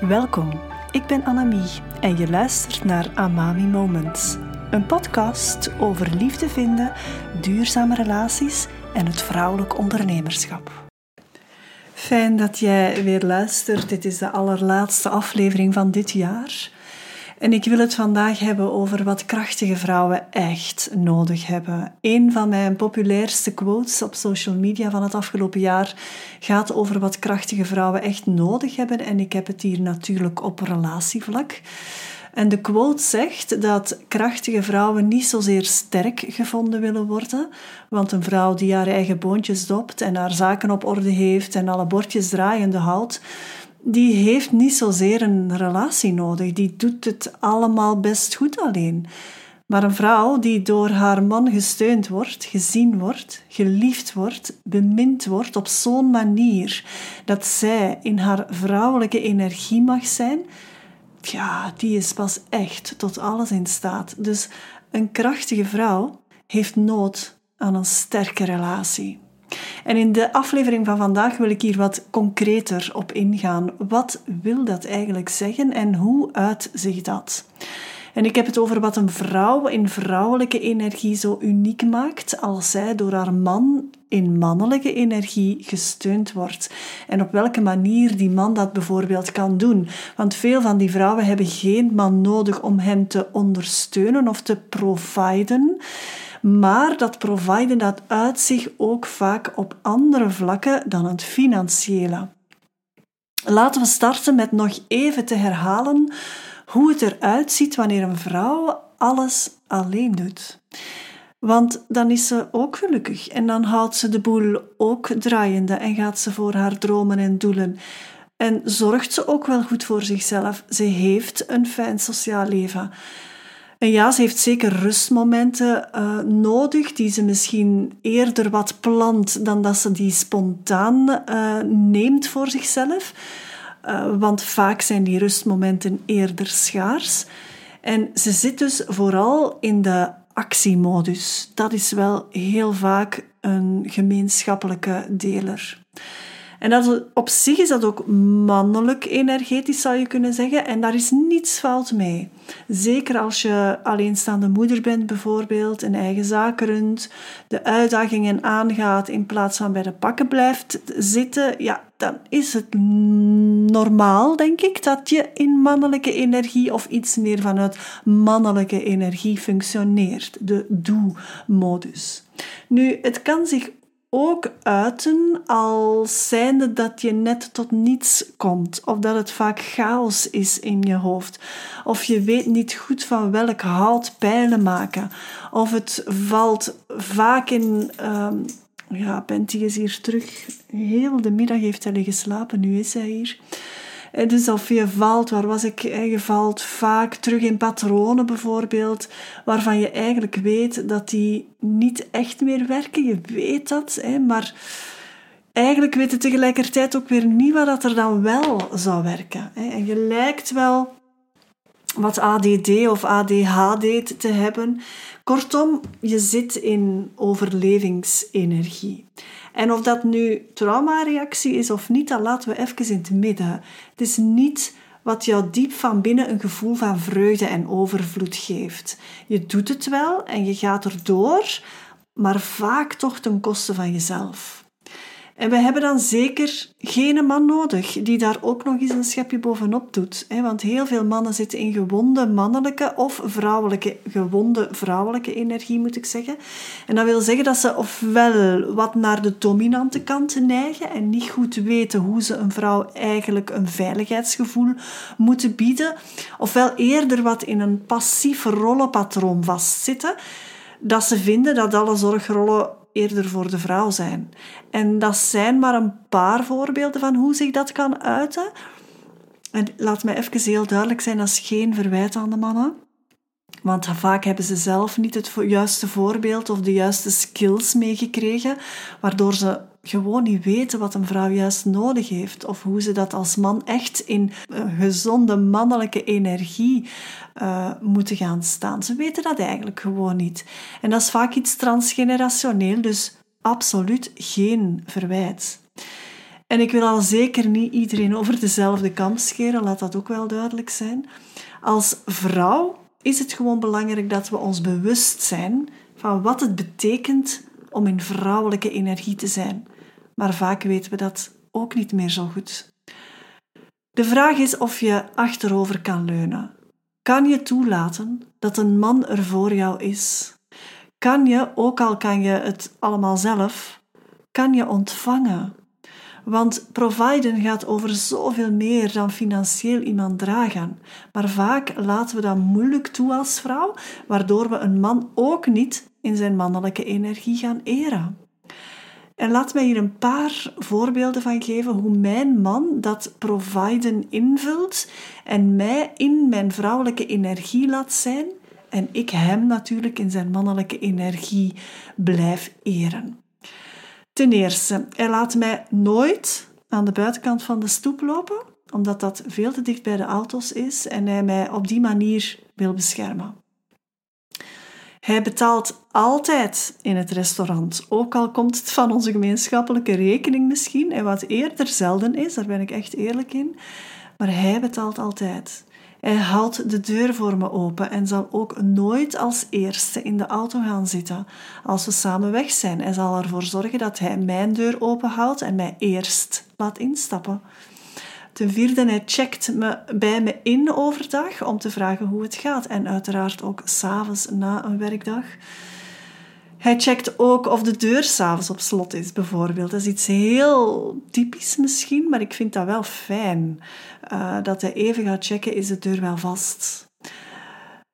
Welkom, ik ben Annemie en je luistert naar Amami Moments. Een podcast over liefde vinden, duurzame relaties en het vrouwelijk ondernemerschap. Fijn dat jij weer luistert. Dit is de allerlaatste aflevering van dit jaar. En ik wil het vandaag hebben over wat krachtige vrouwen echt nodig hebben. Een van mijn populairste quotes op social media van het afgelopen jaar gaat over wat krachtige vrouwen echt nodig hebben. En ik heb het hier natuurlijk op relatievlak. En de quote zegt dat krachtige vrouwen niet zozeer sterk gevonden willen worden, want een vrouw die haar eigen boontjes dopt en haar zaken op orde heeft en alle bordjes draaiende houdt, die heeft niet zozeer een relatie nodig. Die doet het allemaal best goed alleen. Maar een vrouw die door haar man gesteund wordt, gezien wordt, geliefd wordt, bemind wordt op zo'n manier dat zij in haar vrouwelijke energie mag zijn, ja, die is pas echt tot alles in staat. Dus een krachtige vrouw heeft nood aan een sterke relatie. En in de aflevering van vandaag wil ik hier wat concreter op ingaan. Wat wil dat eigenlijk zeggen en hoe uit zich dat? En ik heb het over wat een vrouw in vrouwelijke energie zo uniek maakt als zij door haar man in mannelijke energie gesteund wordt. En op welke manier die man dat bijvoorbeeld kan doen. Want veel van die vrouwen hebben geen man nodig om hen te ondersteunen of te providen. Maar dat providen dat uit zich ook vaak op andere vlakken dan het financiële. Laten we starten met nog even te herhalen hoe het eruit ziet wanneer een vrouw alles alleen doet. Want dan is ze ook gelukkig en dan houdt ze de boel ook draaiende en gaat ze voor haar dromen en doelen. En zorgt ze ook wel goed voor zichzelf. Ze heeft een fijn sociaal leven. En ja, ze heeft zeker rustmomenten uh, nodig, die ze misschien eerder wat plant dan dat ze die spontaan uh, neemt voor zichzelf. Uh, want vaak zijn die rustmomenten eerder schaars. En ze zit dus vooral in de actiemodus. Dat is wel heel vaak een gemeenschappelijke deler. En dat, op zich is dat ook mannelijk energetisch, zou je kunnen zeggen. En daar is niets fout mee. Zeker als je alleenstaande moeder bent, bijvoorbeeld, een eigen zaak de uitdagingen aangaat in plaats van bij de pakken blijft zitten. Ja, dan is het normaal, denk ik, dat je in mannelijke energie of iets meer vanuit mannelijke energie functioneert. De doe-modus. Nu, het kan zich ook uiten als zijnde dat je net tot niets komt, of dat het vaak chaos is in je hoofd, of je weet niet goed van welk hout pijlen maken, of het valt vaak in. Um, ja, Penty is hier terug. Heel de middag heeft hij liggen slapen, nu is hij hier. Dus of je valt, waar was ik? Je valt vaak terug in patronen bijvoorbeeld, waarvan je eigenlijk weet dat die niet echt meer werken. Je weet dat, maar eigenlijk weet je tegelijkertijd ook weer niet wat er dan wel zou werken. En je lijkt wel wat ADD of ADHD te hebben. Kortom, je zit in overlevingsenergie. En of dat nu traumareactie is of niet, dat laten we even in het midden. Het is niet wat jou diep van binnen een gevoel van vreugde en overvloed geeft. Je doet het wel en je gaat erdoor, maar vaak toch ten koste van jezelf. En we hebben dan zeker geen man nodig die daar ook nog eens een schepje bovenop doet. Want heel veel mannen zitten in gewonde mannelijke of vrouwelijke, gewonde vrouwelijke energie, moet ik zeggen. En dat wil zeggen dat ze ofwel wat naar de dominante kant neigen en niet goed weten hoe ze een vrouw eigenlijk een veiligheidsgevoel moeten bieden, ofwel eerder wat in een passief rollenpatroon vastzitten dat ze vinden dat alle zorgrollen eerder voor de vrouw zijn. En dat zijn maar een paar voorbeelden van hoe zich dat kan uiten. En laat mij even heel duidelijk zijn, dat is geen verwijt aan de mannen. Want vaak hebben ze zelf niet het juiste voorbeeld of de juiste skills meegekregen, waardoor ze gewoon niet weten wat een vrouw juist nodig heeft. Of hoe ze dat als man echt in gezonde mannelijke energie uh, moeten gaan staan. Ze weten dat eigenlijk gewoon niet. En dat is vaak iets transgenerationeel, dus absoluut geen verwijt. En ik wil al zeker niet iedereen over dezelfde kam scheren, laat dat ook wel duidelijk zijn. Als vrouw is het gewoon belangrijk dat we ons bewust zijn van wat het betekent om in vrouwelijke energie te zijn. Maar vaak weten we dat ook niet meer zo goed. De vraag is of je achterover kan leunen. Kan je toelaten dat een man er voor jou is? Kan je, ook al kan je het allemaal zelf, kan je ontvangen? Want providen gaat over zoveel meer dan financieel iemand dragen. Maar vaak laten we dat moeilijk toe als vrouw, waardoor we een man ook niet in zijn mannelijke energie gaan eren. En laat mij hier een paar voorbeelden van geven hoe mijn man dat providen invult en mij in mijn vrouwelijke energie laat zijn en ik hem natuurlijk in zijn mannelijke energie blijf eren. Ten eerste, hij laat mij nooit aan de buitenkant van de stoep lopen, omdat dat veel te dicht bij de auto's is en hij mij op die manier wil beschermen. Hij betaalt altijd in het restaurant, ook al komt het van onze gemeenschappelijke rekening misschien, en wat eerder zelden is, daar ben ik echt eerlijk in, maar hij betaalt altijd. Hij houdt de deur voor me open en zal ook nooit als eerste in de auto gaan zitten als we samen weg zijn. Hij zal ervoor zorgen dat hij mijn deur open houdt en mij eerst laat instappen. Ten vierde, hij checkt me bij me in overdag om te vragen hoe het gaat. En uiteraard ook s'avonds na een werkdag. Hij checkt ook of de deur s'avonds op slot is, bijvoorbeeld. Dat is iets heel typisch misschien, maar ik vind dat wel fijn. Uh, dat hij even gaat checken, is de deur wel vast?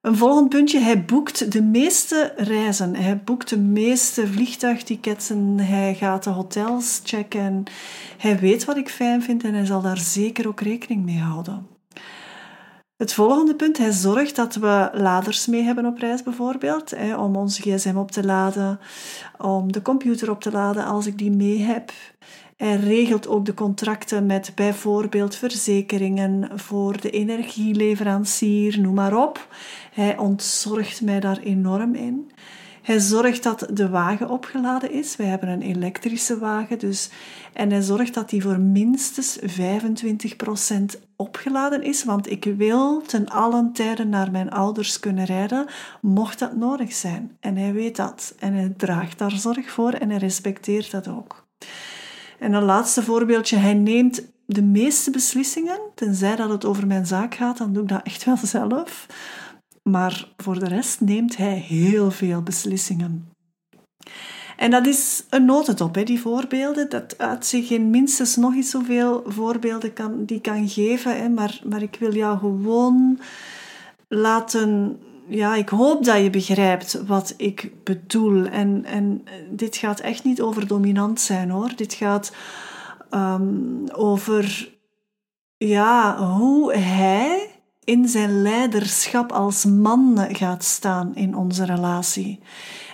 Een volgend puntje, hij boekt de meeste reizen. Hij boekt de meeste vliegtuigticketten. Hij gaat de hotels checken. Hij weet wat ik fijn vind en hij zal daar zeker ook rekening mee houden. Het volgende punt, hij zorgt dat we laders mee hebben op reis bijvoorbeeld, hè, om ons gsm op te laden, om de computer op te laden als ik die mee heb. Hij regelt ook de contracten met bijvoorbeeld verzekeringen voor de energieleverancier, noem maar op. Hij ontzorgt mij daar enorm in. Hij zorgt dat de wagen opgeladen is. Wij hebben een elektrische wagen, dus. En hij zorgt dat die voor minstens 25% opgeladen is, want ik wil ten allen tijden naar mijn ouders kunnen rijden, mocht dat nodig zijn. En hij weet dat. En hij draagt daar zorg voor en hij respecteert dat ook. En een laatste voorbeeldje. Hij neemt de meeste beslissingen, tenzij dat het over mijn zaak gaat, dan doe ik dat echt wel zelf. Maar voor de rest neemt hij heel veel beslissingen. En dat is een notendop, die voorbeelden. Dat uit zich in minstens nog eens zoveel voorbeelden kan, die kan geven. Maar, maar ik wil jou gewoon laten ja, ik hoop dat je begrijpt wat ik bedoel. En, en dit gaat echt niet over dominant zijn hoor. Dit gaat ehm, over ja, hoe hij in zijn leiderschap als man gaat staan in onze relatie.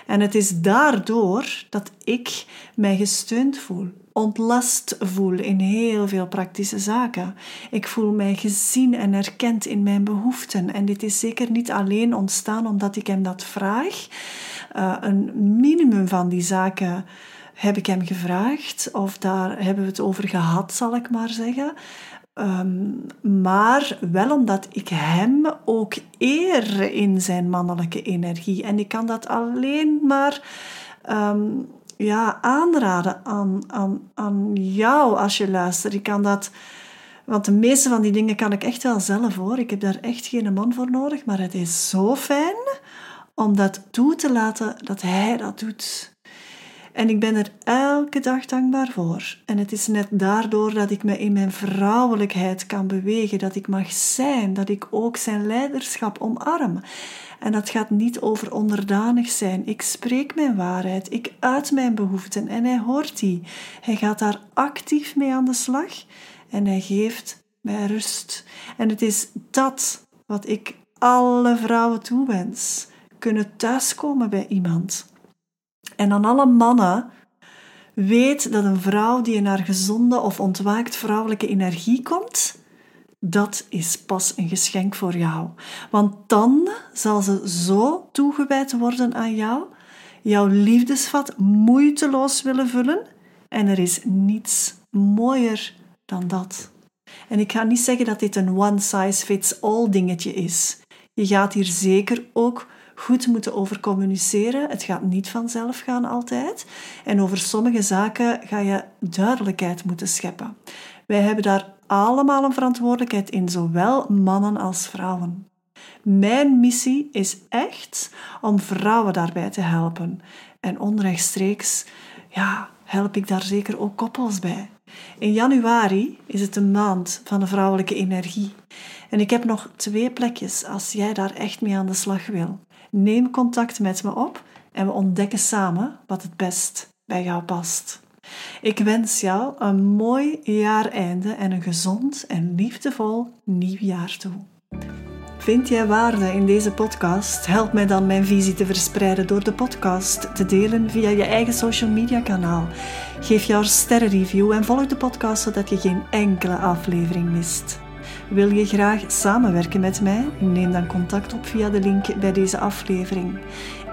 En het is daardoor dat ik mij gesteund voel ontlast voel in heel veel praktische zaken. Ik voel mij gezien en erkend in mijn behoeften. En dit is zeker niet alleen ontstaan omdat ik hem dat vraag. Uh, een minimum van die zaken heb ik hem gevraagd, of daar hebben we het over gehad, zal ik maar zeggen. Um, maar wel omdat ik hem ook eer in zijn mannelijke energie. En ik kan dat alleen maar um, ja, aanraden aan, aan, aan jou als je luistert. Ik kan dat, want de meeste van die dingen kan ik echt wel zelf hoor. Ik heb daar echt geen man voor nodig, maar het is zo fijn om dat toe te laten dat hij dat doet. En ik ben er elke dag dankbaar voor. En het is net daardoor dat ik me in mijn vrouwelijkheid kan bewegen, dat ik mag zijn, dat ik ook zijn leiderschap omarm. En dat gaat niet over onderdanig zijn. Ik spreek mijn waarheid, ik uit mijn behoeften en hij hoort die. Hij gaat daar actief mee aan de slag en hij geeft mij rust. En het is dat wat ik alle vrouwen toewens: kunnen thuiskomen bij iemand. En aan alle mannen, weet dat een vrouw die in haar gezonde of ontwaakt vrouwelijke energie komt, dat is pas een geschenk voor jou. Want dan zal ze zo toegewijd worden aan jou, jouw liefdesvat moeiteloos willen vullen en er is niets mooier dan dat. En ik ga niet zeggen dat dit een one size fits all dingetje is. Je gaat hier zeker ook goed moeten over communiceren. Het gaat niet vanzelf gaan altijd. En over sommige zaken ga je duidelijkheid moeten scheppen. Wij hebben daar allemaal een verantwoordelijkheid in, zowel mannen als vrouwen. Mijn missie is echt om vrouwen daarbij te helpen. En onrechtstreeks, ja, help ik daar zeker ook koppels bij. In januari is het een maand van de vrouwelijke energie. En ik heb nog twee plekjes als jij daar echt mee aan de slag wil. Neem contact met me op en we ontdekken samen wat het best bij jou past. Ik wens jou een mooi jaareinde en een gezond en liefdevol nieuw jaar toe. Vind jij waarde in deze podcast? Help mij dan mijn visie te verspreiden door de podcast te delen via je eigen social media kanaal. Geef jouw sterrenreview en volg de podcast zodat je geen enkele aflevering mist. Wil je graag samenwerken met mij? Neem dan contact op via de link bij deze aflevering.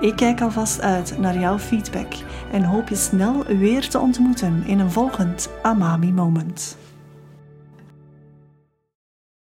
Ik kijk alvast uit naar jouw feedback en hoop je snel weer te ontmoeten in een volgend Amami Moment.